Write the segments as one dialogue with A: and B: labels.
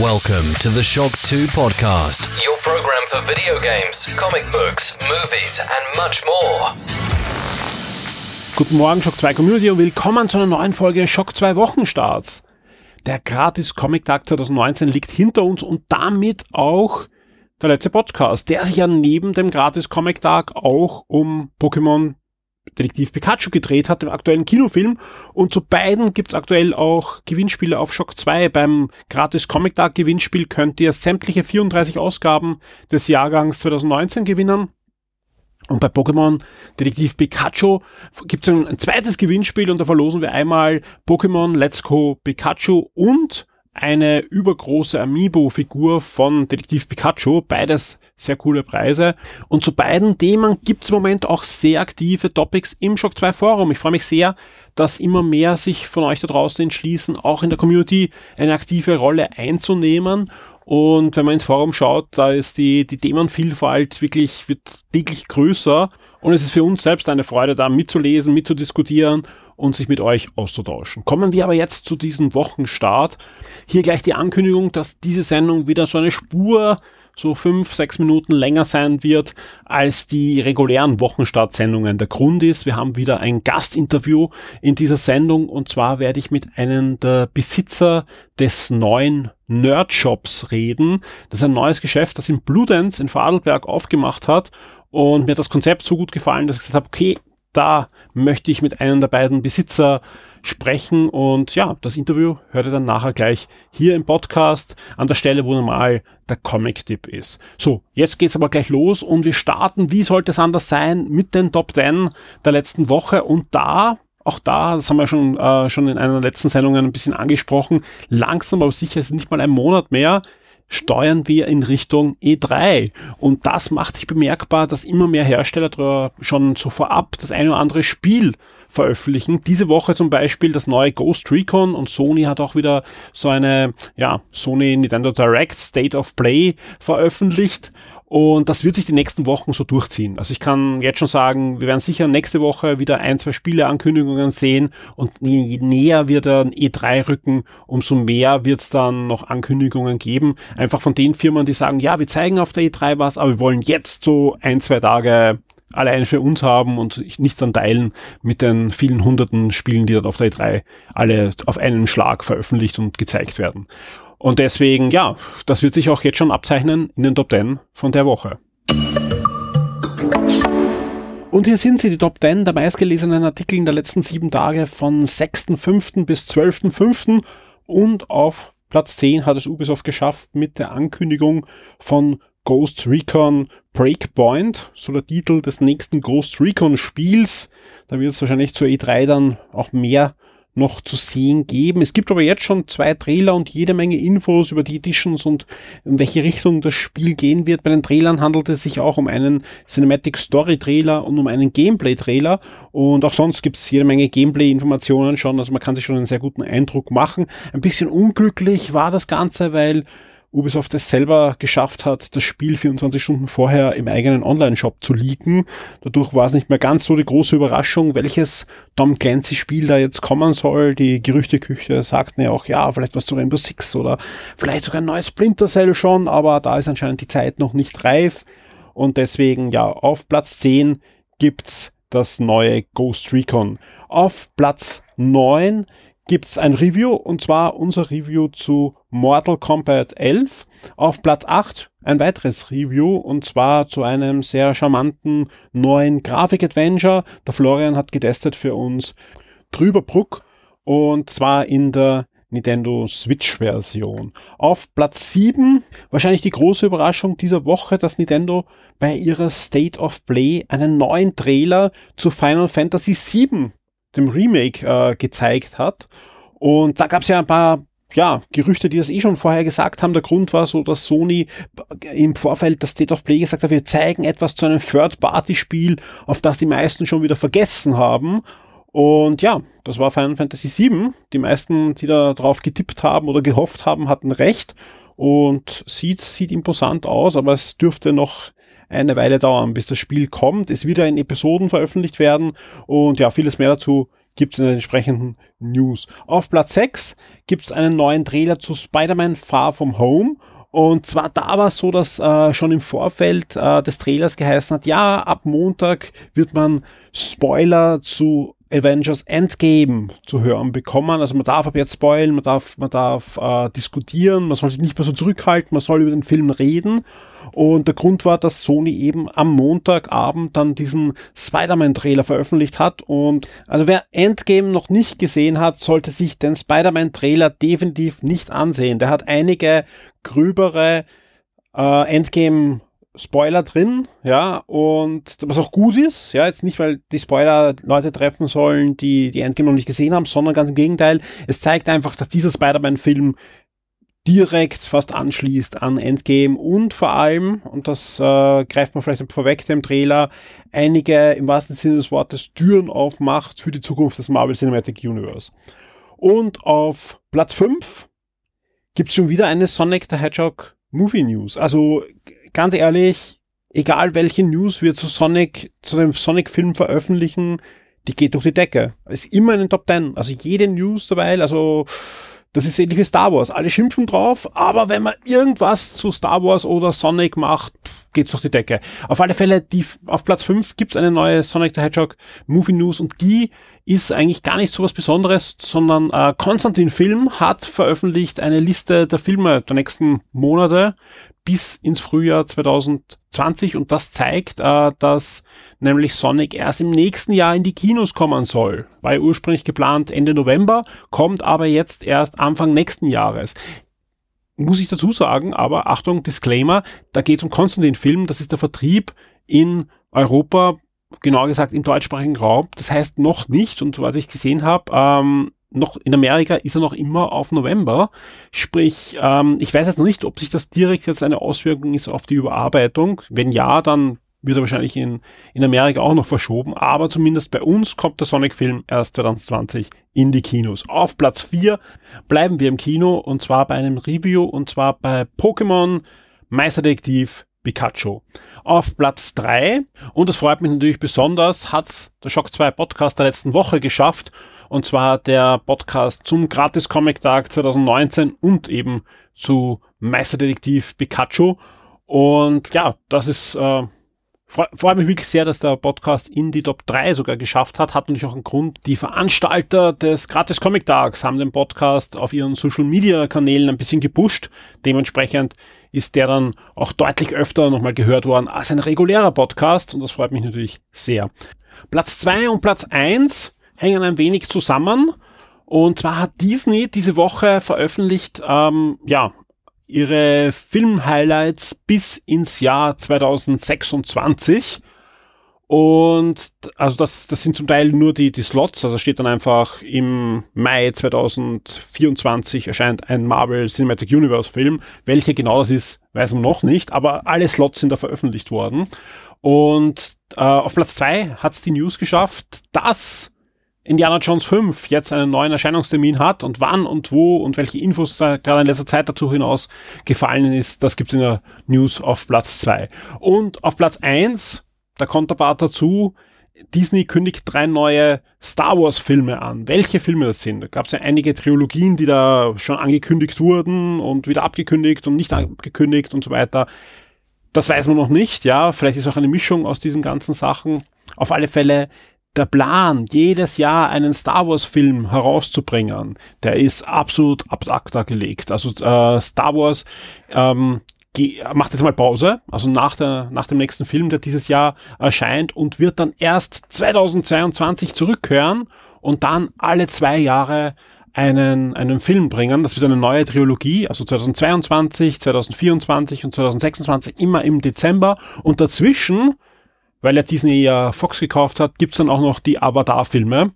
A: Welcome to the Shock 2 podcast, your program for video games, comic books, movies, and much more.
B: Guten Morgen, Shock 2 Community und willkommen zu einer neuen Folge Shock 2 Wochenstarts. Der gratis Comic Tag 2019 liegt hinter uns und damit auch der letzte Podcast, der sich ja neben dem gratis Comic Tag auch um Pokémon Detektiv Pikachu gedreht hat, dem aktuellen Kinofilm. Und zu beiden gibt's aktuell auch Gewinnspiele auf Shock 2. Beim gratis Comic Tag Gewinnspiel könnt ihr sämtliche 34 Ausgaben des Jahrgangs 2019 gewinnen. Und bei Pokémon Detektiv Pikachu gibt's ein, ein zweites Gewinnspiel und da verlosen wir einmal Pokémon Let's Go Pikachu und eine übergroße Amiibo-Figur von Detektiv Pikachu. Beides sehr coole Preise. Und zu beiden Themen gibt es im Moment auch sehr aktive Topics im Shock 2 Forum. Ich freue mich sehr, dass immer mehr sich von euch da draußen entschließen, auch in der Community eine aktive Rolle einzunehmen. Und wenn man ins Forum schaut, da ist die, die Themenvielfalt wirklich, wird täglich größer. Und es ist für uns selbst eine Freude, da mitzulesen, mitzudiskutieren und sich mit euch auszutauschen. Kommen wir aber jetzt zu diesem Wochenstart. Hier gleich die Ankündigung, dass diese Sendung wieder so eine Spur so fünf, sechs Minuten länger sein wird als die regulären Wochenstartsendungen. Der Grund ist, wir haben wieder ein Gastinterview in dieser Sendung und zwar werde ich mit einem der Besitzer des neuen Nerdshops reden. Das ist ein neues Geschäft, das in Bludenz in Vorarlberg aufgemacht hat und mir hat das Konzept so gut gefallen, dass ich gesagt habe, okay, da möchte ich mit einem der beiden Besitzer sprechen. Und ja, das Interview hört ihr dann nachher gleich hier im Podcast an der Stelle, wo normal der Comic-Tipp ist. So, jetzt geht's aber gleich los und wir starten, wie sollte es anders sein, mit den Top 10 der letzten Woche. Und da auch da, das haben wir schon, äh, schon in einer letzten Sendungen ein bisschen angesprochen, langsam aber sicher, ist nicht mal ein Monat mehr, steuern wir in Richtung E3. Und das macht sich bemerkbar, dass immer mehr Hersteller schon so vorab das eine oder andere Spiel veröffentlichen. Diese Woche zum Beispiel das neue Ghost Recon und Sony hat auch wieder so eine, ja, Sony Nintendo Direct State of Play veröffentlicht. Und das wird sich die nächsten Wochen so durchziehen. Also ich kann jetzt schon sagen, wir werden sicher nächste Woche wieder ein, zwei Spieleankündigungen sehen und je näher wir dann E3 rücken, umso mehr wird es dann noch Ankündigungen geben. Einfach von den Firmen, die sagen, ja, wir zeigen auf der E3 was, aber wir wollen jetzt so ein, zwei Tage allein für uns haben und nichts dann teilen mit den vielen hunderten Spielen, die dann auf der E3 alle auf einen Schlag veröffentlicht und gezeigt werden. Und deswegen, ja, das wird sich auch jetzt schon abzeichnen in den Top 10 von der Woche. Und hier sind sie, die Top 10 der meistgelesenen Artikel in der letzten sieben Tage von 6.5. bis 12.5. Und auf Platz 10 hat es Ubisoft geschafft mit der Ankündigung von Ghost Recon Breakpoint, so der Titel des nächsten Ghost Recon Spiels. Da wird es wahrscheinlich zur E3 dann auch mehr noch zu sehen geben. Es gibt aber jetzt schon zwei Trailer und jede Menge Infos über die Editions und in welche Richtung das Spiel gehen wird. Bei den Trailern handelt es sich auch um einen Cinematic Story Trailer und um einen Gameplay Trailer und auch sonst gibt es jede Menge Gameplay Informationen schon, also man kann sich schon einen sehr guten Eindruck machen. Ein bisschen unglücklich war das Ganze, weil Ubisoft es selber geschafft hat, das Spiel 24 Stunden vorher im eigenen Online-Shop zu leaken. Dadurch war es nicht mehr ganz so die große Überraschung, welches Tom Clancy-Spiel da jetzt kommen soll. Die Gerüchteküche sagten ja auch, ja, vielleicht was zu Rainbow Six oder vielleicht sogar ein neues Splinter Cell schon, aber da ist anscheinend die Zeit noch nicht reif. Und deswegen, ja, auf Platz 10 gibt's das neue Ghost Recon. Auf Platz 9 gibt's ein Review und zwar unser Review zu Mortal Kombat 11. Auf Platz 8 ein weiteres Review und zwar zu einem sehr charmanten neuen Grafik-Adventure. Der Florian hat getestet für uns Drüberbruck und zwar in der Nintendo Switch Version. Auf Platz 7 wahrscheinlich die große Überraschung dieser Woche, dass Nintendo bei ihrer State of Play einen neuen Trailer zu Final Fantasy 7 dem Remake äh, gezeigt hat. Und da gab es ja ein paar ja, Gerüchte, die das eh schon vorher gesagt haben. Der Grund war so, dass Sony im Vorfeld das State of Play gesagt hat, wir zeigen etwas zu einem Third-Party-Spiel, auf das die meisten schon wieder vergessen haben. Und ja, das war Final Fantasy VII. Die meisten, die da drauf getippt haben oder gehofft haben, hatten recht. Und sieht, sieht imposant aus, aber es dürfte noch eine Weile dauern, bis das Spiel kommt. Es wird ja in Episoden veröffentlicht werden und ja, vieles mehr dazu gibt es in den entsprechenden News. Auf Platz 6 gibt es einen neuen Trailer zu Spider-Man Far From Home. Und zwar da war es so, dass äh, schon im Vorfeld äh, des Trailers geheißen hat, ja, ab Montag wird man Spoiler zu Avengers Endgame zu hören bekommen. Also man darf ab jetzt spoilen, man darf, man darf äh, diskutieren, man soll sich nicht mehr so zurückhalten, man soll über den Film reden. Und der Grund war, dass Sony eben am Montagabend dann diesen Spider-Man-Trailer veröffentlicht hat. Und also wer Endgame noch nicht gesehen hat, sollte sich den Spider-Man-Trailer definitiv nicht ansehen. Der hat einige gröbere äh, Endgame Spoiler drin, ja, und was auch gut ist, ja, jetzt nicht, weil die Spoiler Leute treffen sollen, die die Endgame noch nicht gesehen haben, sondern ganz im Gegenteil, es zeigt einfach, dass dieser Spider-Man-Film direkt fast anschließt an Endgame und vor allem, und das äh, greift man vielleicht vorweg dem Trailer, einige im wahrsten Sinne des Wortes Türen aufmacht für die Zukunft des Marvel Cinematic Universe. Und auf Platz 5 gibt's schon wieder eine Sonic the Hedgehog Movie News. Also ganz ehrlich, egal welche News wir zu Sonic, zu dem Sonic-Film veröffentlichen, die geht durch die Decke. Ist immer in den Top 10. Also jede News dabei, also das ist ähnlich wie Star Wars. Alle schimpfen drauf, aber wenn man irgendwas zu Star Wars oder Sonic macht, geht's durch die Decke. Auf alle Fälle, die, auf Platz 5 gibt's eine neue Sonic the Hedgehog Movie News und die ist eigentlich gar nicht so was Besonderes, sondern äh, Konstantin Film hat veröffentlicht eine Liste der Filme der nächsten Monate bis ins Frühjahr 2020 und das zeigt, äh, dass nämlich Sonic erst im nächsten Jahr in die Kinos kommen soll. War ja ursprünglich geplant Ende November, kommt aber jetzt erst Anfang nächsten Jahres muss ich dazu sagen, aber Achtung, Disclaimer, da geht es um Konstantin Film, das ist der Vertrieb in Europa, genauer gesagt im deutschsprachigen Raum. Das heißt noch nicht, und was ich gesehen habe, ähm, noch in Amerika ist er noch immer auf November. Sprich, ähm, ich weiß jetzt noch nicht, ob sich das direkt jetzt eine Auswirkung ist auf die Überarbeitung. Wenn ja, dann wird er wahrscheinlich in, in Amerika auch noch verschoben, aber zumindest bei uns kommt der Sonic-Film erst 2020 in die Kinos. Auf Platz 4 bleiben wir im Kino und zwar bei einem Review und zwar bei Pokémon Meisterdetektiv Pikachu. Auf Platz 3, und das freut mich natürlich besonders, hat's der Shock 2 Podcast der letzten Woche geschafft, und zwar der Podcast zum Gratis Comic Tag 2019 und eben zu Meisterdetektiv Pikachu. Und ja, das ist äh, freut mich wirklich sehr, dass der Podcast in die Top 3 sogar geschafft hat. Hat natürlich auch einen Grund. Die Veranstalter des Gratis Comic Tags haben den Podcast auf ihren Social Media Kanälen ein bisschen gepusht. Dementsprechend ist der dann auch deutlich öfter nochmal gehört worden als ein regulärer Podcast und das freut mich natürlich sehr. Platz 2 und Platz 1 hängen ein wenig zusammen. Und zwar hat Disney diese Woche veröffentlicht, ähm, ja, ihre Film-Highlights bis ins Jahr 2026. Und also das, das sind zum Teil nur die, die Slots, also steht dann einfach im Mai 2024 erscheint ein Marvel Cinematic Universe Film. Welche genau das ist, weiß man noch nicht, aber alle Slots sind da veröffentlicht worden. Und äh, auf Platz zwei hat es die News geschafft, dass Indiana Jones 5 jetzt einen neuen Erscheinungstermin hat und wann und wo und welche Infos da gerade in letzter Zeit dazu hinaus gefallen ist, das gibt's in der News auf Platz 2. Und auf Platz 1, da kommt der Part dazu, Disney kündigt drei neue Star Wars Filme an. Welche Filme das sind? Da gab es ja einige Trilogien, die da schon angekündigt wurden und wieder abgekündigt und nicht abgekündigt und so weiter. Das weiß man noch nicht, ja. Vielleicht ist auch eine Mischung aus diesen ganzen Sachen. Auf alle Fälle der Plan, jedes Jahr einen Star Wars Film herauszubringen, der ist absolut ab acta gelegt. Also äh, Star Wars ähm, macht jetzt mal Pause, also nach, der, nach dem nächsten Film, der dieses Jahr erscheint und wird dann erst 2022 zurückkehren und dann alle zwei Jahre einen, einen Film bringen. Das wird eine neue Trilogie, also 2022, 2024 und 2026 immer im Dezember und dazwischen weil ja Disney ja Fox gekauft hat, gibt's dann auch noch die Avatar-Filme.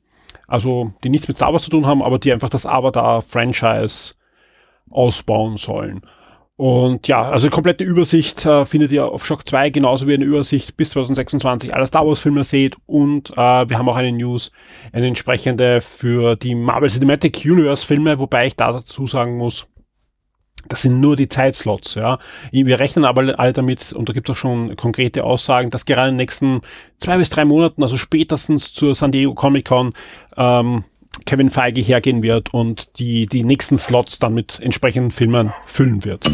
B: Also, die nichts mit Star Wars zu tun haben, aber die einfach das Avatar-Franchise ausbauen sollen. Und ja, also komplette Übersicht äh, findet ihr auf Shock 2, genauso wie eine Übersicht bis 2026 aller Star Wars Filme seht. Und äh, wir haben auch eine News, eine entsprechende für die Marvel Cinematic Universe Filme, wobei ich da dazu sagen muss, Das sind nur die Zeitslots, ja. Wir rechnen aber alle damit, und da gibt es auch schon konkrete Aussagen, dass gerade in den nächsten zwei bis drei Monaten, also spätestens zur San Diego Comic Con, ähm, Kevin Feige hergehen wird und die, die nächsten Slots dann mit entsprechenden Filmen füllen wird.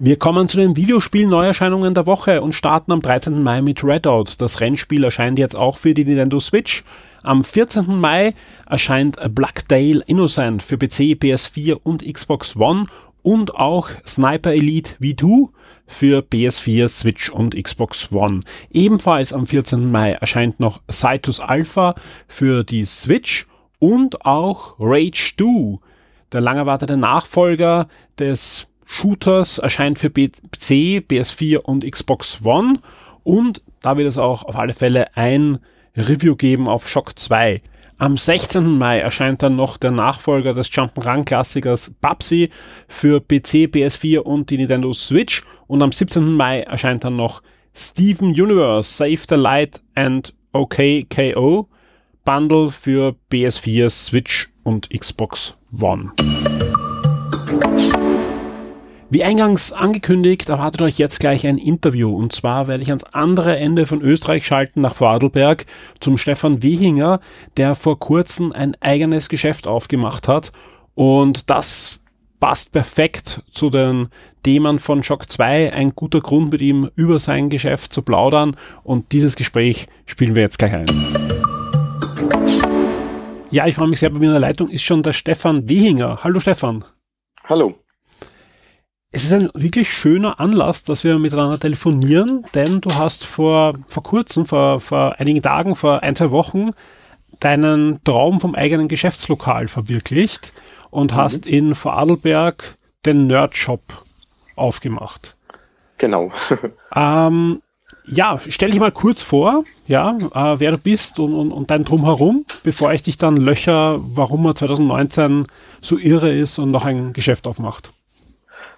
B: Wir kommen zu den Videospiel-Neuerscheinungen der Woche und starten am 13. Mai mit Redout. Das Rennspiel erscheint jetzt auch für die Nintendo Switch. Am 14. Mai erscheint Blackdale Innocent für PC, PS4 und Xbox One und auch Sniper Elite V2 für PS4, Switch und Xbox One. Ebenfalls am 14. Mai erscheint noch Cytus Alpha für die Switch und auch Rage 2, der lang erwartete Nachfolger des Shooters, erscheint für PC, PS4 und Xbox One und da wird es auch auf alle Fälle ein Review geben auf Shock 2. Am 16. Mai erscheint dann noch der Nachfolger des Jump'n'Run-Klassikers Babsy für PC, PS4 und die Nintendo Switch. Und am 17. Mai erscheint dann noch Steven Universe Save the Light and OKKO Bundle für PS4, Switch und Xbox One. Wie eingangs angekündigt, erwartet euch jetzt gleich ein Interview. Und zwar werde ich ans andere Ende von Österreich schalten, nach Vorarlberg, zum Stefan Wehinger, der vor kurzem ein eigenes Geschäft aufgemacht hat. Und das passt perfekt zu den Themen von Shock 2. Ein guter Grund, mit ihm über sein Geschäft zu plaudern. Und dieses Gespräch spielen wir jetzt gleich ein. Ja, ich freue mich sehr, bei mir in der Leitung ist schon der Stefan Wehinger. Hallo Stefan.
C: Hallo
B: es ist ein wirklich schöner Anlass, dass wir miteinander telefonieren, denn du hast vor, vor kurzem, vor, vor einigen Tagen, vor ein, zwei Wochen deinen Traum vom eigenen Geschäftslokal verwirklicht und mhm. hast in Vorarlberg den Nerdshop aufgemacht.
C: Genau.
B: ähm, ja, stell dich mal kurz vor, ja, äh, wer du bist und, und, und dein Drumherum, bevor ich dich dann löcher, warum man 2019 so irre ist und noch ein Geschäft aufmacht.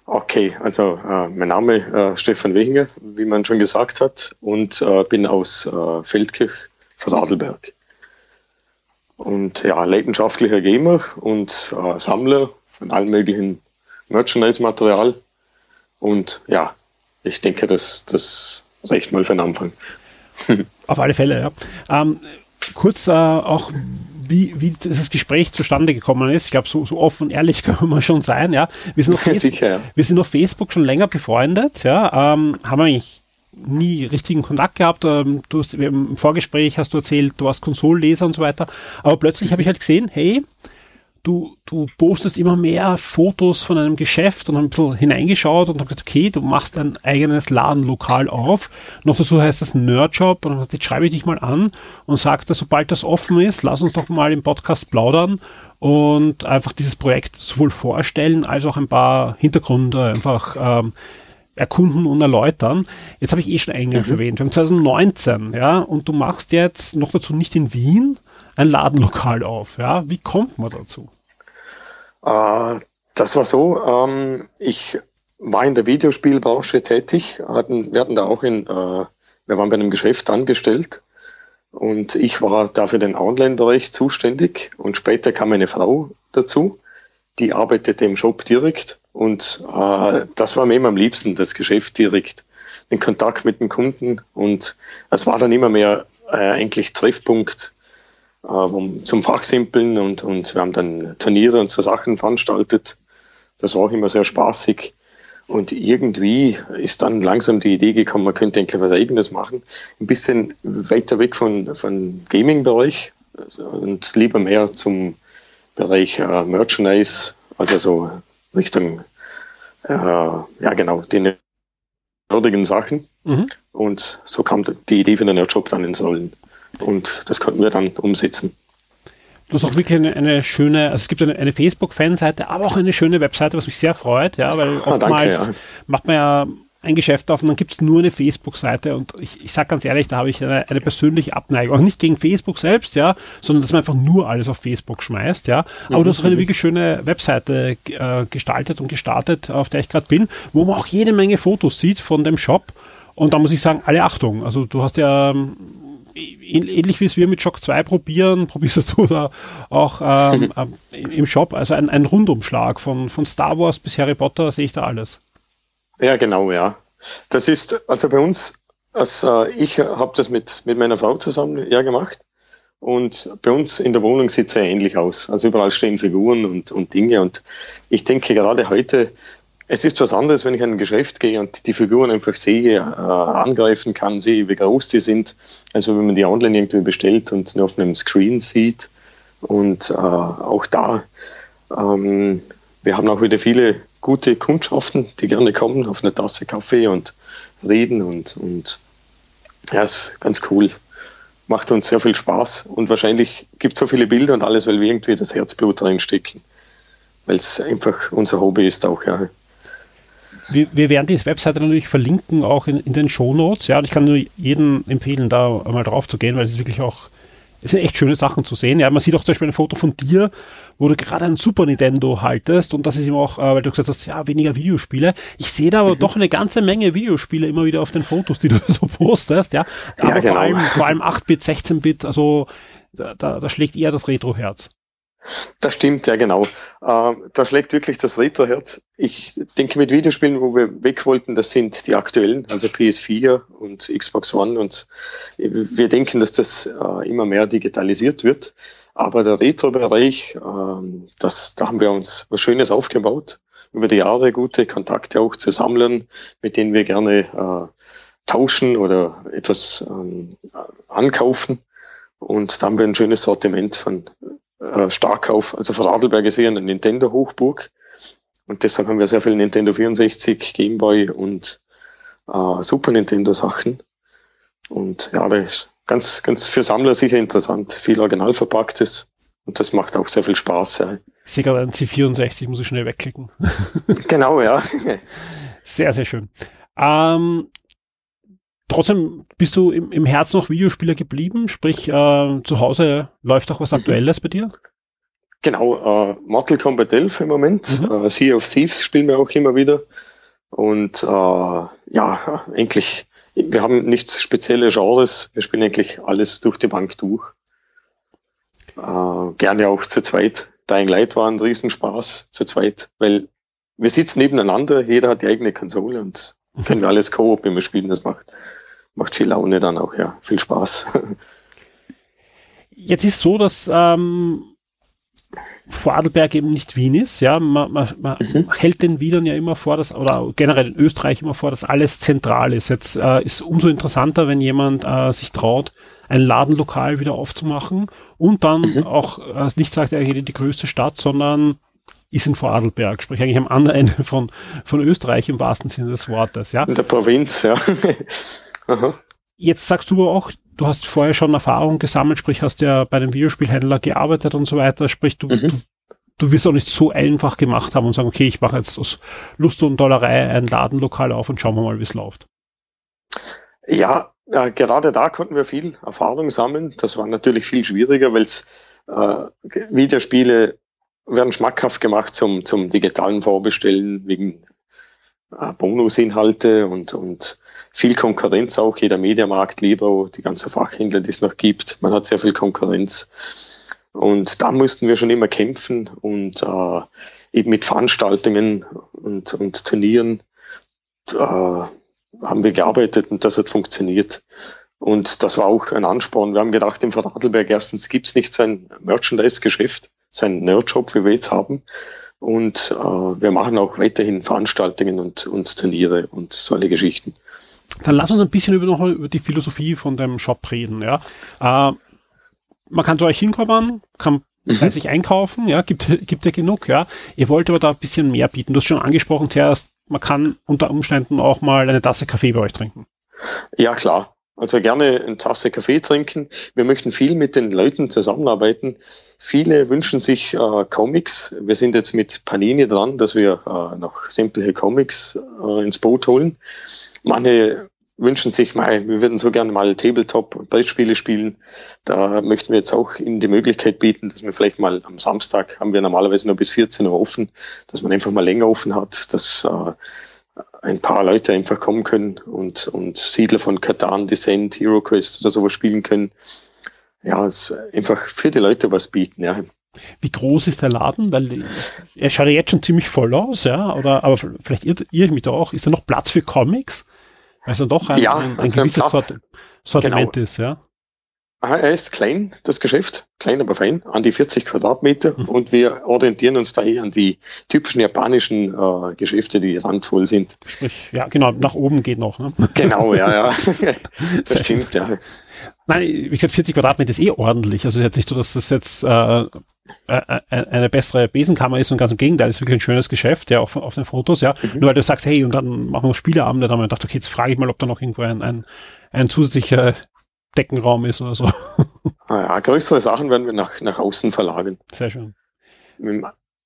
C: Okay, also äh, mein Name äh, Stefan Wehinger, wie man schon gesagt hat, und äh, bin aus äh, Feldkirch von Adelberg. Und ja, leidenschaftlicher Gamer und äh, Sammler von allem möglichen Merchandise-Material. Und ja, ich denke, das, das reicht mal für den Anfang.
B: Auf alle Fälle, ja. Ähm, kurz äh, auch wie, wie dieses Gespräch zustande gekommen ist. Ich glaube, so, so offen und ehrlich können wir schon sein, ja. Wir sind auf, Facebook, Sicher, ja. wir sind auf Facebook schon länger befreundet, ja. Ähm, haben eigentlich nie richtigen Kontakt gehabt. Ähm, du hast, im Vorgespräch hast du erzählt, du warst Konsolleser und so weiter. Aber plötzlich habe ich halt gesehen, hey, du, du postest immer mehr Fotos von einem Geschäft und habe ein bisschen hineingeschaut und habe gesagt, okay, du machst ein eigenes Ladenlokal auf. Noch dazu heißt das Nerdjob und dann jetzt schreibe ich dich mal an und sagte, sobald das offen ist, lass uns doch mal im Podcast plaudern und einfach dieses Projekt sowohl vorstellen als auch ein paar Hintergründe einfach ähm, erkunden und erläutern. Jetzt habe ich eh schon eingangs mhm. erwähnt, wir haben 2019, ja, und du machst jetzt noch dazu nicht in Wien ein Ladenlokal auf, ja. Wie kommt man dazu?
C: Äh, das war so, ähm, ich war in der Videospielbranche tätig, hatten, wir hatten da auch in, äh, wir waren bei einem Geschäft angestellt und ich war da für den Online-Bereich zuständig und später kam eine Frau dazu, die arbeitete im Shop direkt und äh, das war mir immer am liebsten, das Geschäft direkt, den Kontakt mit den Kunden und es war dann immer mehr äh, eigentlich Treffpunkt äh, zum Fachsimpeln und, und wir haben dann Turniere und so Sachen veranstaltet. Das war auch immer sehr spaßig. Und irgendwie ist dann langsam die Idee gekommen, man könnte eigentlich was Eigenes machen. Ein bisschen weiter weg von, von Gaming-Bereich also, und lieber mehr zum Bereich äh, Merchandise, also so Richtung, äh, ja genau, die nerdigen Sachen. Mhm. Und so kam die Idee für den Nerdshop dann ins Rollen. Und das konnten wir dann umsetzen.
B: Du hast auch wirklich eine, eine schöne, also es gibt eine, eine Facebook-Fanseite, aber auch eine schöne Webseite, was mich sehr freut, ja, weil ah, oftmals danke, ja. macht man ja ein Geschäft auf und dann gibt es nur eine Facebook-Seite und ich, ich sage ganz ehrlich, da habe ich eine, eine, persönliche Abneigung. Auch nicht gegen Facebook selbst, ja, sondern dass man einfach nur alles auf Facebook schmeißt, ja. Aber mhm. du hast auch eine wirklich schöne Webseite äh, gestaltet und gestartet, auf der ich gerade bin, wo man auch jede Menge Fotos sieht von dem Shop. Und da muss ich sagen, alle Achtung. Also du hast ja ähnlich wie es wir mit Shock 2 probieren, probierst du da auch ähm, ähm, im Shop. Also ein, ein Rundumschlag von, von Star Wars bis Harry Potter sehe ich da alles.
C: Ja, genau, ja. Das ist, also bei uns, also ich habe das mit, mit meiner Frau zusammen ja gemacht. Und bei uns in der Wohnung sieht es sehr ähnlich aus. Also überall stehen Figuren und, und Dinge. Und ich denke gerade heute, es ist was anderes, wenn ich in ein Geschäft gehe und die Figuren einfach sehe, äh, angreifen kann, sehe, wie groß die sind. Also wenn man die online irgendwie bestellt und nur auf einem Screen sieht. Und äh, auch da, ähm, wir haben auch wieder viele gute Kundschaften, die gerne kommen auf eine Tasse Kaffee und reden und, und ja, ist ganz cool macht uns sehr viel Spaß und wahrscheinlich gibt es so viele Bilder und alles, weil wir irgendwie das Herzblut reinstecken, weil es einfach unser Hobby ist auch, ja.
B: Wir, wir werden die Webseite natürlich verlinken, auch in, in den Shownotes, ja, und ich kann nur jedem empfehlen, da mal drauf zu gehen, weil es wirklich auch es sind echt schöne Sachen zu sehen. Ja, man sieht auch zum Beispiel ein Foto von dir, wo du gerade ein Super Nintendo haltest und das ist eben auch, äh, weil du gesagt hast, ja, weniger Videospiele. Ich sehe da aber mhm. doch eine ganze Menge Videospiele immer wieder auf den Fotos, die du so postest, ja. Aber ja, genau. vor allem, vor allem 8-Bit, 16-Bit, also da, da, da schlägt eher das Retro-Herz.
C: Das stimmt, ja genau. Äh, da schlägt wirklich das Retro-Herz. Ich denke mit Videospielen, wo wir weg wollten, das sind die aktuellen, also PS4 und Xbox One und wir denken, dass das äh, immer mehr digitalisiert wird. Aber der Retro-Bereich, äh, das, da haben wir uns was Schönes aufgebaut. Über die Jahre gute Kontakte auch zu Sammlern, mit denen wir gerne äh, tauschen oder etwas ähm, ankaufen. Und da haben wir ein schönes Sortiment von äh, stark auf, also Vorarlberg ist eher eine Nintendo-Hochburg. Und deshalb haben wir sehr viel Nintendo 64, Game Boy und äh, Super Nintendo Sachen. Und ja, das ist ganz, ganz für Sammler sicher interessant. Viel original verpacktes. Und das macht auch sehr viel Spaß. Ja.
B: Ich sehe gerade ein C64, muss ich schnell wegklicken.
C: genau, ja.
B: Sehr, sehr schön. Ähm, Trotzdem bist du im, im Herzen noch Videospieler geblieben, sprich äh, zu Hause läuft auch was mhm. Aktuelles bei dir?
C: Genau, äh, Mortal Kombat 11 im Moment, mhm. äh, Sea of Thieves spielen wir auch immer wieder und äh, ja, eigentlich, wir haben nichts spezielle Genres, wir spielen eigentlich alles durch die Bank durch. Äh, gerne auch zu zweit. Dying Light war ein Riesenspaß zu zweit, weil wir sitzen nebeneinander, jeder hat die eigene Konsole und mhm. können wir alles Koop immer spielen, das macht macht viel Laune dann auch, ja. Viel Spaß.
B: Jetzt ist so, dass ähm, Vorarlberg eben nicht Wien ist, ja. Man, man, man mhm. hält den Wienern ja immer vor, dass, oder generell in Österreich immer vor, dass alles zentral ist. Jetzt äh, ist umso interessanter, wenn jemand äh, sich traut, ein Ladenlokal wieder aufzumachen und dann mhm. auch äh, nicht sagt, er geht in die größte Stadt, sondern ist in Vorarlberg, sprich eigentlich am anderen Ende von, von Österreich im wahrsten Sinne des Wortes, ja.
C: In der Provinz, ja.
B: Aha. Jetzt sagst du auch, du hast vorher schon Erfahrung gesammelt, sprich hast ja bei dem Videospielhändler gearbeitet und so weiter, sprich du, mhm. du, du wirst auch nicht so einfach gemacht haben und sagen, okay, ich mache jetzt aus Lust und Dollerei ein Ladenlokal auf und schauen wir mal, wie es läuft.
C: Ja, ja, gerade da konnten wir viel Erfahrung sammeln. Das war natürlich viel schwieriger, weil es äh, Videospiele werden schmackhaft gemacht zum, zum digitalen Vorbestellen wegen äh, Bonusinhalte und, und viel Konkurrenz auch. Jeder Mediamarkt, lieber die ganzen Fachhändler, die es noch gibt. Man hat sehr viel Konkurrenz. Und da mussten wir schon immer kämpfen und äh, eben mit Veranstaltungen und, und Turnieren äh, haben wir gearbeitet und das hat funktioniert. Und das war auch ein Ansporn. Wir haben gedacht, im Vorarlberg erstens gibt es nicht so ein Merchandise-Geschäft, so ein Nerdshop, wie wir jetzt haben. Und äh, wir machen auch weiterhin Veranstaltungen und, und Turniere und solche Geschichten.
B: Dann lass uns ein bisschen über, noch über die Philosophie von dem Shop reden. Ja? Äh, man kann zu euch hinkommen, kann mhm. sich einkaufen, ja, gibt, gibt ja genug, ja. Ihr wollt aber da ein bisschen mehr bieten. Du hast schon angesprochen zuerst, man kann unter Umständen auch mal eine Tasse Kaffee bei euch trinken.
C: Ja, klar. Also gerne eine Tasse Kaffee trinken. Wir möchten viel mit den Leuten zusammenarbeiten. Viele wünschen sich äh, Comics. Wir sind jetzt mit Panini dran, dass wir äh, noch sämtliche Comics äh, ins Boot holen. Manche wünschen sich mal, wir würden so gerne mal Tabletop und Brettspiele spielen. Da möchten wir jetzt auch Ihnen die Möglichkeit bieten, dass wir vielleicht mal am Samstag haben wir normalerweise nur bis 14 Uhr offen, dass man einfach mal länger offen hat, dass äh, ein paar Leute einfach kommen können und, und Siedler von Katan, Descent, Hero Quest oder sowas spielen können. Ja, es einfach für die Leute was bieten, ja.
B: Wie groß ist der Laden? Weil er schaut ja jetzt schon ziemlich voll aus, ja, oder, aber vielleicht irrt, irrt mich da auch. Ist da noch Platz für Comics? Also doch ein,
C: ja,
B: ein, ein
C: also
B: gewisses
C: Platz.
B: Sort Sortiment
C: Genau.
B: ist, ja.
C: Ah, Er ist klein, das Geschäft, klein, aber fein, an die 40 Quadratmeter
B: Mhm.
C: und wir orientieren uns da eher an die typischen japanischen äh, Geschäfte, die randvoll sind.
B: Sprich, ja, genau, nach oben geht noch, ne?
C: Genau, ja, ja. Das stimmt, ja.
B: Nein, wie gesagt, 40 Quadratmeter ist eh ordentlich. Also es ist jetzt nicht so, dass das jetzt äh, äh, äh, eine bessere Besenkammer ist und ganz im Gegenteil, ist wirklich ein schönes Geschäft, ja, auf, auf den Fotos, ja.
C: Mhm.
B: Nur weil du sagst, hey, und dann machen wir Spieleabende, da haben wir gedacht, okay, jetzt frage ich mal, ob da noch irgendwo ein, ein, ein zusätzlicher Deckenraum ist oder so.
C: Ah, ja. Größere Sachen werden wir nach, nach außen verlagern.
B: Sehr schön.
C: Im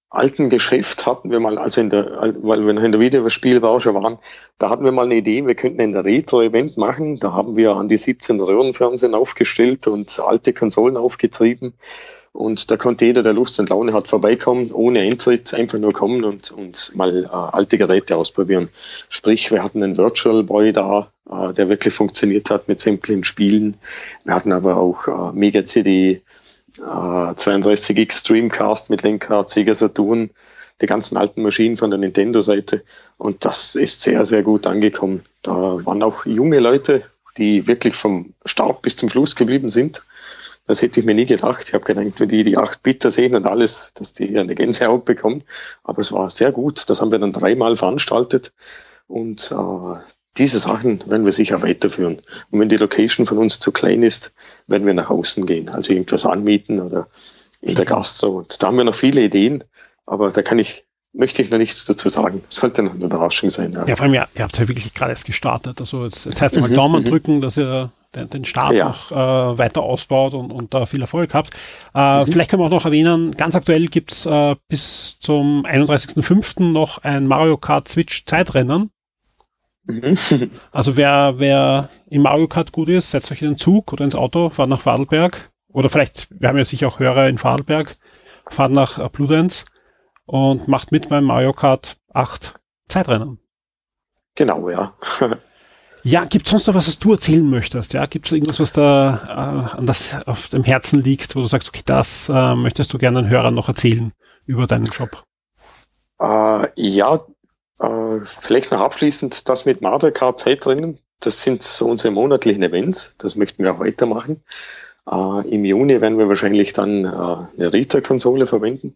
C: alten Geschäft hatten wir mal, also in der, weil wir noch in der Videospielbranche waren, da hatten wir mal eine Idee, wir könnten ein Retro-Event machen. Da haben wir an die 17 Röhrenfernsehen aufgestellt und alte Konsolen aufgetrieben. Und da konnte jeder, der Lust und Laune hat, vorbeikommen, ohne Eintritt, einfach nur kommen und, und mal äh, alte Geräte ausprobieren. Sprich, wir hatten einen Virtual Boy da, äh, der wirklich funktioniert hat mit sämtlichen Spielen. Wir hatten aber auch äh, Mega CD, äh, 32X Dreamcast mit Lenkrad, Sega Saturn, die ganzen alten Maschinen von der Nintendo-Seite. Und das ist sehr, sehr gut angekommen. Da waren auch junge Leute, die wirklich vom Start bis zum Schluss geblieben sind. Das hätte ich mir nie gedacht. Ich habe gedacht, wenn die die 8-Bitter sehen und alles, dass die eine Gänsehaut bekommen. Aber es war sehr gut. Das haben wir dann dreimal veranstaltet. Und äh, diese Sachen werden wir sicher weiterführen. Und wenn die Location von uns zu klein ist, werden wir nach außen gehen. Also irgendwas anmieten oder in der Gastro. Und da haben wir noch viele Ideen. Aber da kann ich, möchte ich noch nichts dazu sagen. Sollte noch eine Überraschung sein. Ja.
B: Ja, vor allem, ja, ihr habt ja wirklich gerade erst gestartet. Also jetzt, jetzt heißt es mal
C: Mhm,
B: Daumen
C: mhm.
B: drücken, dass ihr den, den Start
C: Ja.
B: noch äh, weiter ausbaut und, und da viel Erfolg habt. Äh,
C: Mhm.
B: Vielleicht können wir auch noch erwähnen, ganz aktuell gibt's äh, bis zum 31.05. noch ein Mario Kart Switch Zeitrennen.
C: Mhm.
B: Also wer, wer in Mario Kart gut ist, setzt euch in den Zug oder ins Auto, fahrt nach Vorarlberg. Oder vielleicht, wir haben ja sicher auch Hörer in Vorarlberg, fahrt nach äh, Bludenz und macht mit beim Mario Kart 8 Zeitrennen.
C: Genau, ja.
B: Ja, gibt sonst noch was, was du erzählen möchtest? Ja, gibt es irgendwas, was da äh, an das auf dem Herzen liegt, wo du sagst, okay, das äh, möchtest du gerne den Hörern noch erzählen über deinen Job?
C: Äh, ja, äh, vielleicht noch abschließend das mit Mario Kart Zeitrennen. Das sind so unsere monatlichen Events. Das möchten wir auch weitermachen. Äh, Im Juni werden wir wahrscheinlich dann äh, eine Rita-Konsole verwenden.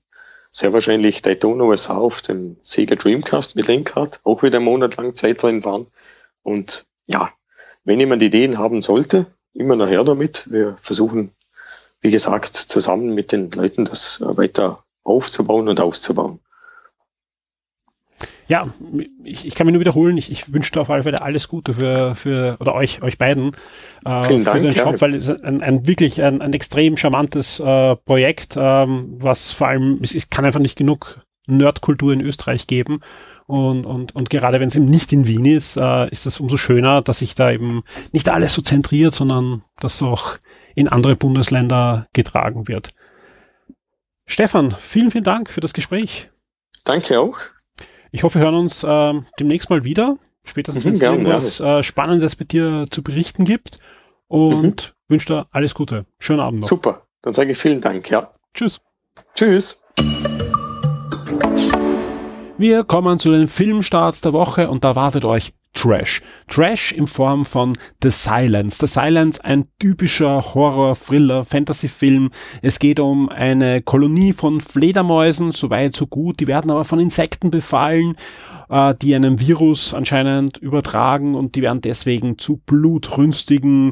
C: Sehr wahrscheinlich Daytona USA auf dem Sega Dreamcast mit Lenkrad. Auch wieder einen Monat lang Zeitrennen fahren. Und ja, wenn jemand Ideen haben sollte, immer nachher damit. Wir versuchen, wie gesagt, zusammen mit den Leuten das weiter aufzubauen und auszubauen.
B: Ja, ich, ich kann mich nur wiederholen, ich, ich wünsche dir auf alle Fälle alles Gute für, für oder euch, euch beiden äh,
C: Vielen
B: für
C: Dank,
B: den
C: ja.
B: Shop, weil es ein, ein wirklich ein, ein extrem charmantes äh, Projekt, ähm, was vor allem, es, es kann einfach nicht genug Nerdkultur in Österreich geben. Und, und, und gerade wenn es eben nicht in Wien ist, äh, ist das umso schöner, dass sich da eben nicht alles so zentriert, sondern dass auch in andere Bundesländer getragen wird. Stefan, vielen, vielen Dank für das Gespräch.
C: Danke auch.
B: Ich hoffe, wir hören uns ähm, demnächst mal wieder. Spätestens,
C: Mhm,
B: wenn es irgendwas äh, Spannendes mit dir zu berichten gibt. Und
C: Mhm.
B: wünsche dir alles Gute. Schönen Abend noch.
C: Super. Dann sage ich vielen Dank. Ja.
B: Tschüss.
C: Tschüss.
B: Wir kommen zu den Filmstarts der Woche und da wartet euch Trash. Trash in Form von The Silence. The Silence, ein typischer Horror, Thriller, Fantasy-Film. Es geht um eine Kolonie von Fledermäusen, so weit, so gut. Die werden aber von Insekten befallen, äh, die einen Virus anscheinend übertragen und die werden deswegen zu blutrünstigen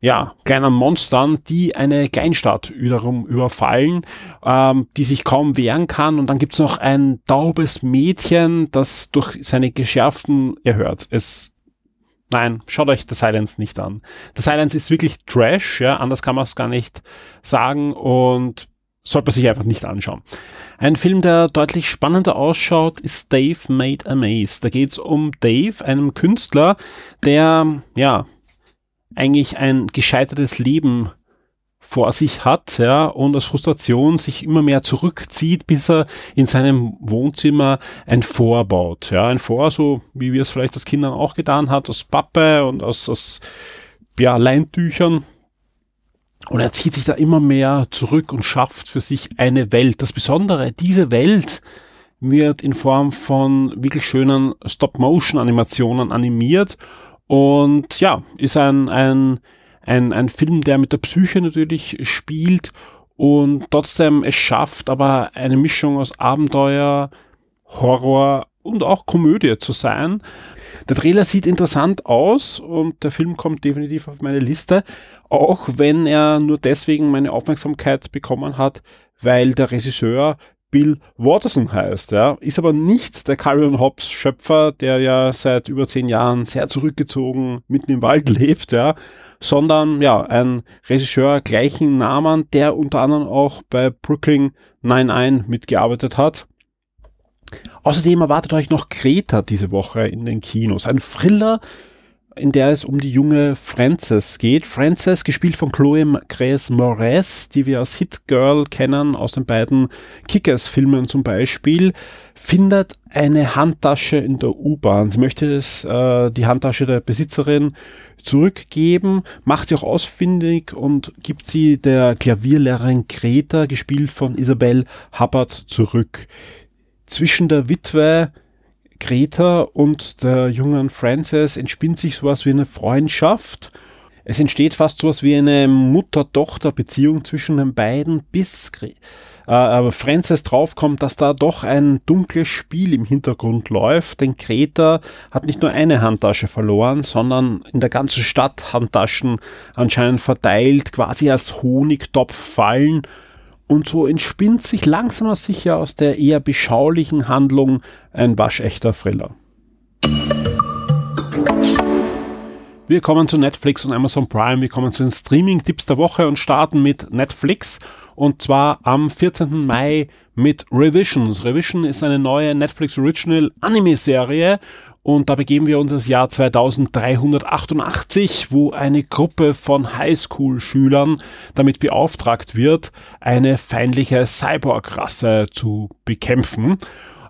B: ja, kleinen Monstern, die eine Kleinstadt wiederum überfallen, ähm, die sich kaum wehren kann. Und dann gibt's noch ein taubes Mädchen, das durch seine geschärften, ihr hört, es, nein, schaut euch The Silence nicht an. The Silence ist wirklich Trash, ja, anders kann man es gar nicht sagen und sollte man sich einfach nicht anschauen. Ein Film, der deutlich spannender ausschaut, ist Dave Made a Maze. Da geht's um Dave, einem Künstler, der, ja, eigentlich ein gescheitertes Leben vor sich hat, ja, und aus Frustration sich immer mehr zurückzieht, bis er in seinem Wohnzimmer ein Vor baut, ja, ein Vor, so wie wir es vielleicht als Kindern auch getan hat, aus Pappe und aus, aus ja, Leintüchern. Und er zieht sich da immer mehr zurück und schafft für sich eine Welt. Das Besondere, diese Welt wird in Form von wirklich schönen Stop-Motion-Animationen animiert und ja, ist ein, ein, ein, ein Film, der mit der Psyche natürlich spielt und trotzdem es schafft, aber eine Mischung aus Abenteuer, Horror und auch Komödie zu sein. Der Trailer sieht interessant aus und der Film kommt definitiv auf meine Liste, auch wenn er nur deswegen meine Aufmerksamkeit bekommen hat, weil der Regisseur Bill Watterson heißt, ja, ist aber nicht der Carrion Hobbs Schöpfer, der ja seit über zehn Jahren sehr zurückgezogen mitten im Wald lebt, ja, sondern ja, ein Regisseur gleichen Namen, der unter anderem auch bei Brooklyn 99 mitgearbeitet hat. Außerdem erwartet euch noch Kreta diese Woche in den Kinos. Ein Thriller in der es um die junge Frances geht. Frances, gespielt von Chloe Grace Moretz, die wir als Hit Girl kennen aus den beiden Kickers-Filmen zum Beispiel, findet eine Handtasche in der U-Bahn. Sie möchte es, äh, die Handtasche der Besitzerin zurückgeben, macht sie auch ausfindig und gibt sie der Klavierlehrerin Greta, gespielt von Isabel Hubbard, zurück. Zwischen der Witwe Greta und der jungen Frances entspinnt sich sowas wie eine Freundschaft. Es entsteht fast sowas wie eine Mutter-Tochter-Beziehung zwischen den beiden, bis äh, Frances draufkommt, dass da doch ein dunkles Spiel im Hintergrund läuft. Denn Greta hat nicht nur eine Handtasche verloren, sondern in der ganzen Stadt Handtaschen anscheinend verteilt, quasi als Honigtopf fallen und so entspinnt sich langsam sicher aus der eher beschaulichen Handlung ein waschechter Thriller. Wir kommen zu Netflix und Amazon Prime. Wir kommen zu den Streaming-Tipps der Woche und starten mit Netflix. Und zwar am 14. Mai mit Revisions. Revision ist eine neue Netflix Original Anime-Serie und da begeben wir uns ins Jahr 2388, wo eine Gruppe von Highschool-Schülern damit beauftragt wird, eine feindliche Cyborg-Rasse zu bekämpfen.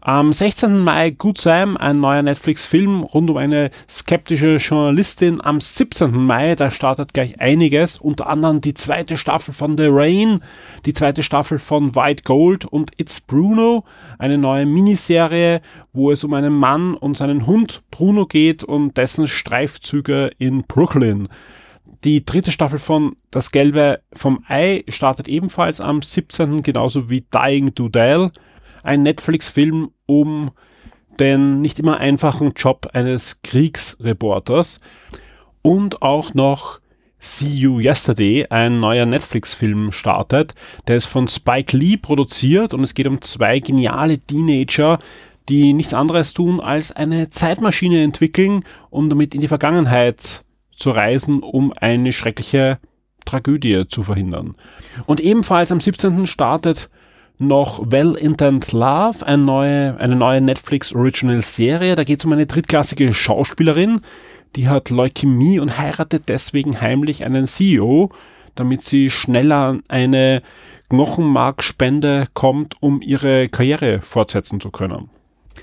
B: Am 16. Mai Good Sam, ein neuer Netflix-Film rund um eine skeptische Journalistin. Am 17. Mai, da startet gleich einiges, unter anderem die zweite Staffel von The Rain, die zweite Staffel von White Gold und It's Bruno, eine neue Miniserie, wo es um einen Mann und seinen Hund Bruno geht und dessen Streifzüge in Brooklyn. Die dritte Staffel von Das Gelbe vom Ei startet ebenfalls am 17. genauso wie Dying to ein Netflix-Film um den nicht immer einfachen Job eines Kriegsreporters und auch noch See You Yesterday, ein neuer Netflix-Film startet. Der ist von Spike Lee produziert und es geht um zwei geniale Teenager, die nichts anderes tun, als eine Zeitmaschine entwickeln, um damit in die Vergangenheit zu reisen, um eine schreckliche Tragödie zu verhindern. Und ebenfalls am 17. startet noch Well Intent Love, eine neue, eine neue Netflix Original Serie. Da geht es um eine drittklassige Schauspielerin, die hat Leukämie und heiratet deswegen heimlich einen CEO, damit sie schneller eine Knochenmarkspende kommt, um ihre Karriere fortsetzen zu können.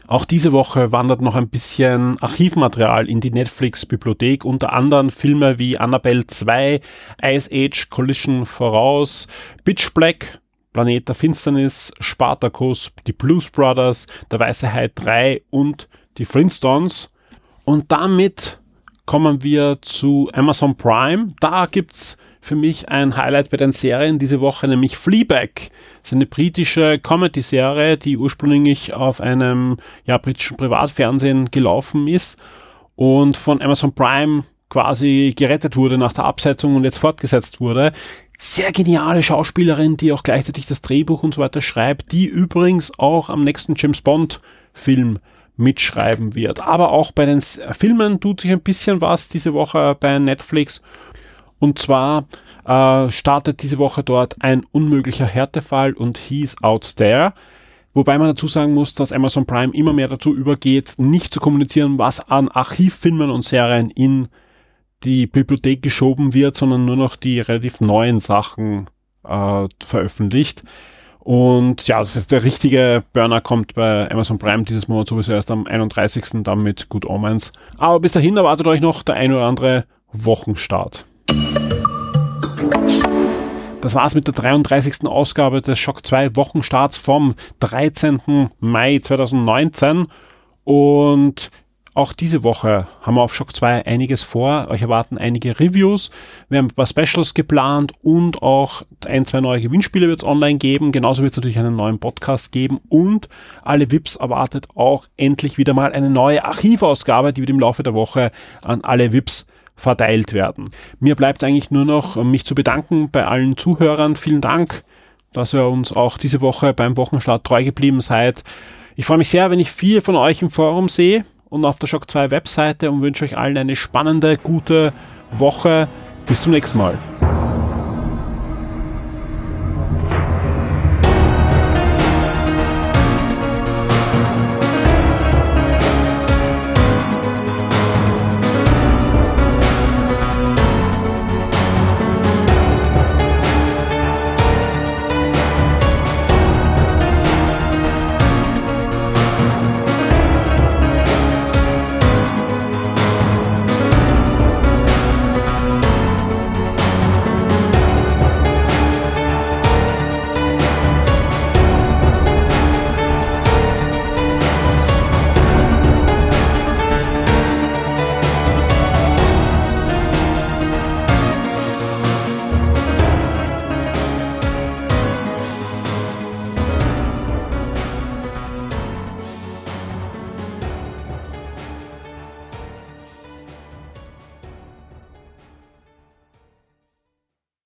B: Auch diese Woche wandert noch ein bisschen Archivmaterial in die Netflix-Bibliothek, unter anderem Filme wie Annabelle 2, Ice Age Collision voraus, Bitch Black, Planet der Finsternis, Spartacus, die Blues Brothers, der Weiße Hai 3 und die Flintstones. Und damit kommen wir zu Amazon Prime. Da gibt's für mich ein Highlight bei den Serien diese Woche, nämlich Fleabag. Das ist eine britische Comedy-Serie, die ursprünglich auf einem ja, britischen Privatfernsehen gelaufen ist und von Amazon Prime quasi gerettet wurde nach der Absetzung und jetzt fortgesetzt wurde sehr geniale Schauspielerin, die auch gleichzeitig das Drehbuch und so weiter schreibt, die übrigens auch am nächsten James Bond Film mitschreiben wird. Aber auch bei den Filmen tut sich ein bisschen was diese Woche bei Netflix. Und zwar äh, startet diese Woche dort ein unmöglicher Härtefall und He's Out There. Wobei man dazu sagen muss, dass Amazon Prime immer mehr dazu übergeht, nicht zu kommunizieren, was an Archivfilmen und Serien in die Bibliothek geschoben wird, sondern nur noch die relativ neuen Sachen äh, veröffentlicht. Und ja, der richtige Burner kommt bei Amazon Prime dieses Monat sowieso erst am 31. dann mit Good Omens. Aber bis dahin erwartet euch noch der ein oder andere Wochenstart. Das war's mit der 33. Ausgabe des Shock 2 Wochenstarts vom 13. Mai 2019. Und auch diese Woche haben wir auf Shock 2 einiges vor. Euch erwarten einige Reviews. Wir haben ein paar Specials geplant und auch ein, zwei neue Gewinnspiele wird es online geben. Genauso wird es natürlich einen neuen Podcast geben und alle VIPs erwartet auch endlich wieder mal eine neue Archivausgabe, die wird im Laufe der Woche an alle VIPs verteilt werden. Mir bleibt eigentlich nur noch, mich zu bedanken bei allen Zuhörern. Vielen Dank, dass ihr uns auch diese Woche beim Wochenstart treu geblieben seid. Ich freue mich sehr, wenn ich viele von euch im Forum sehe und auf der Shock 2 Webseite und wünsche euch allen eine spannende, gute Woche. Bis zum nächsten Mal.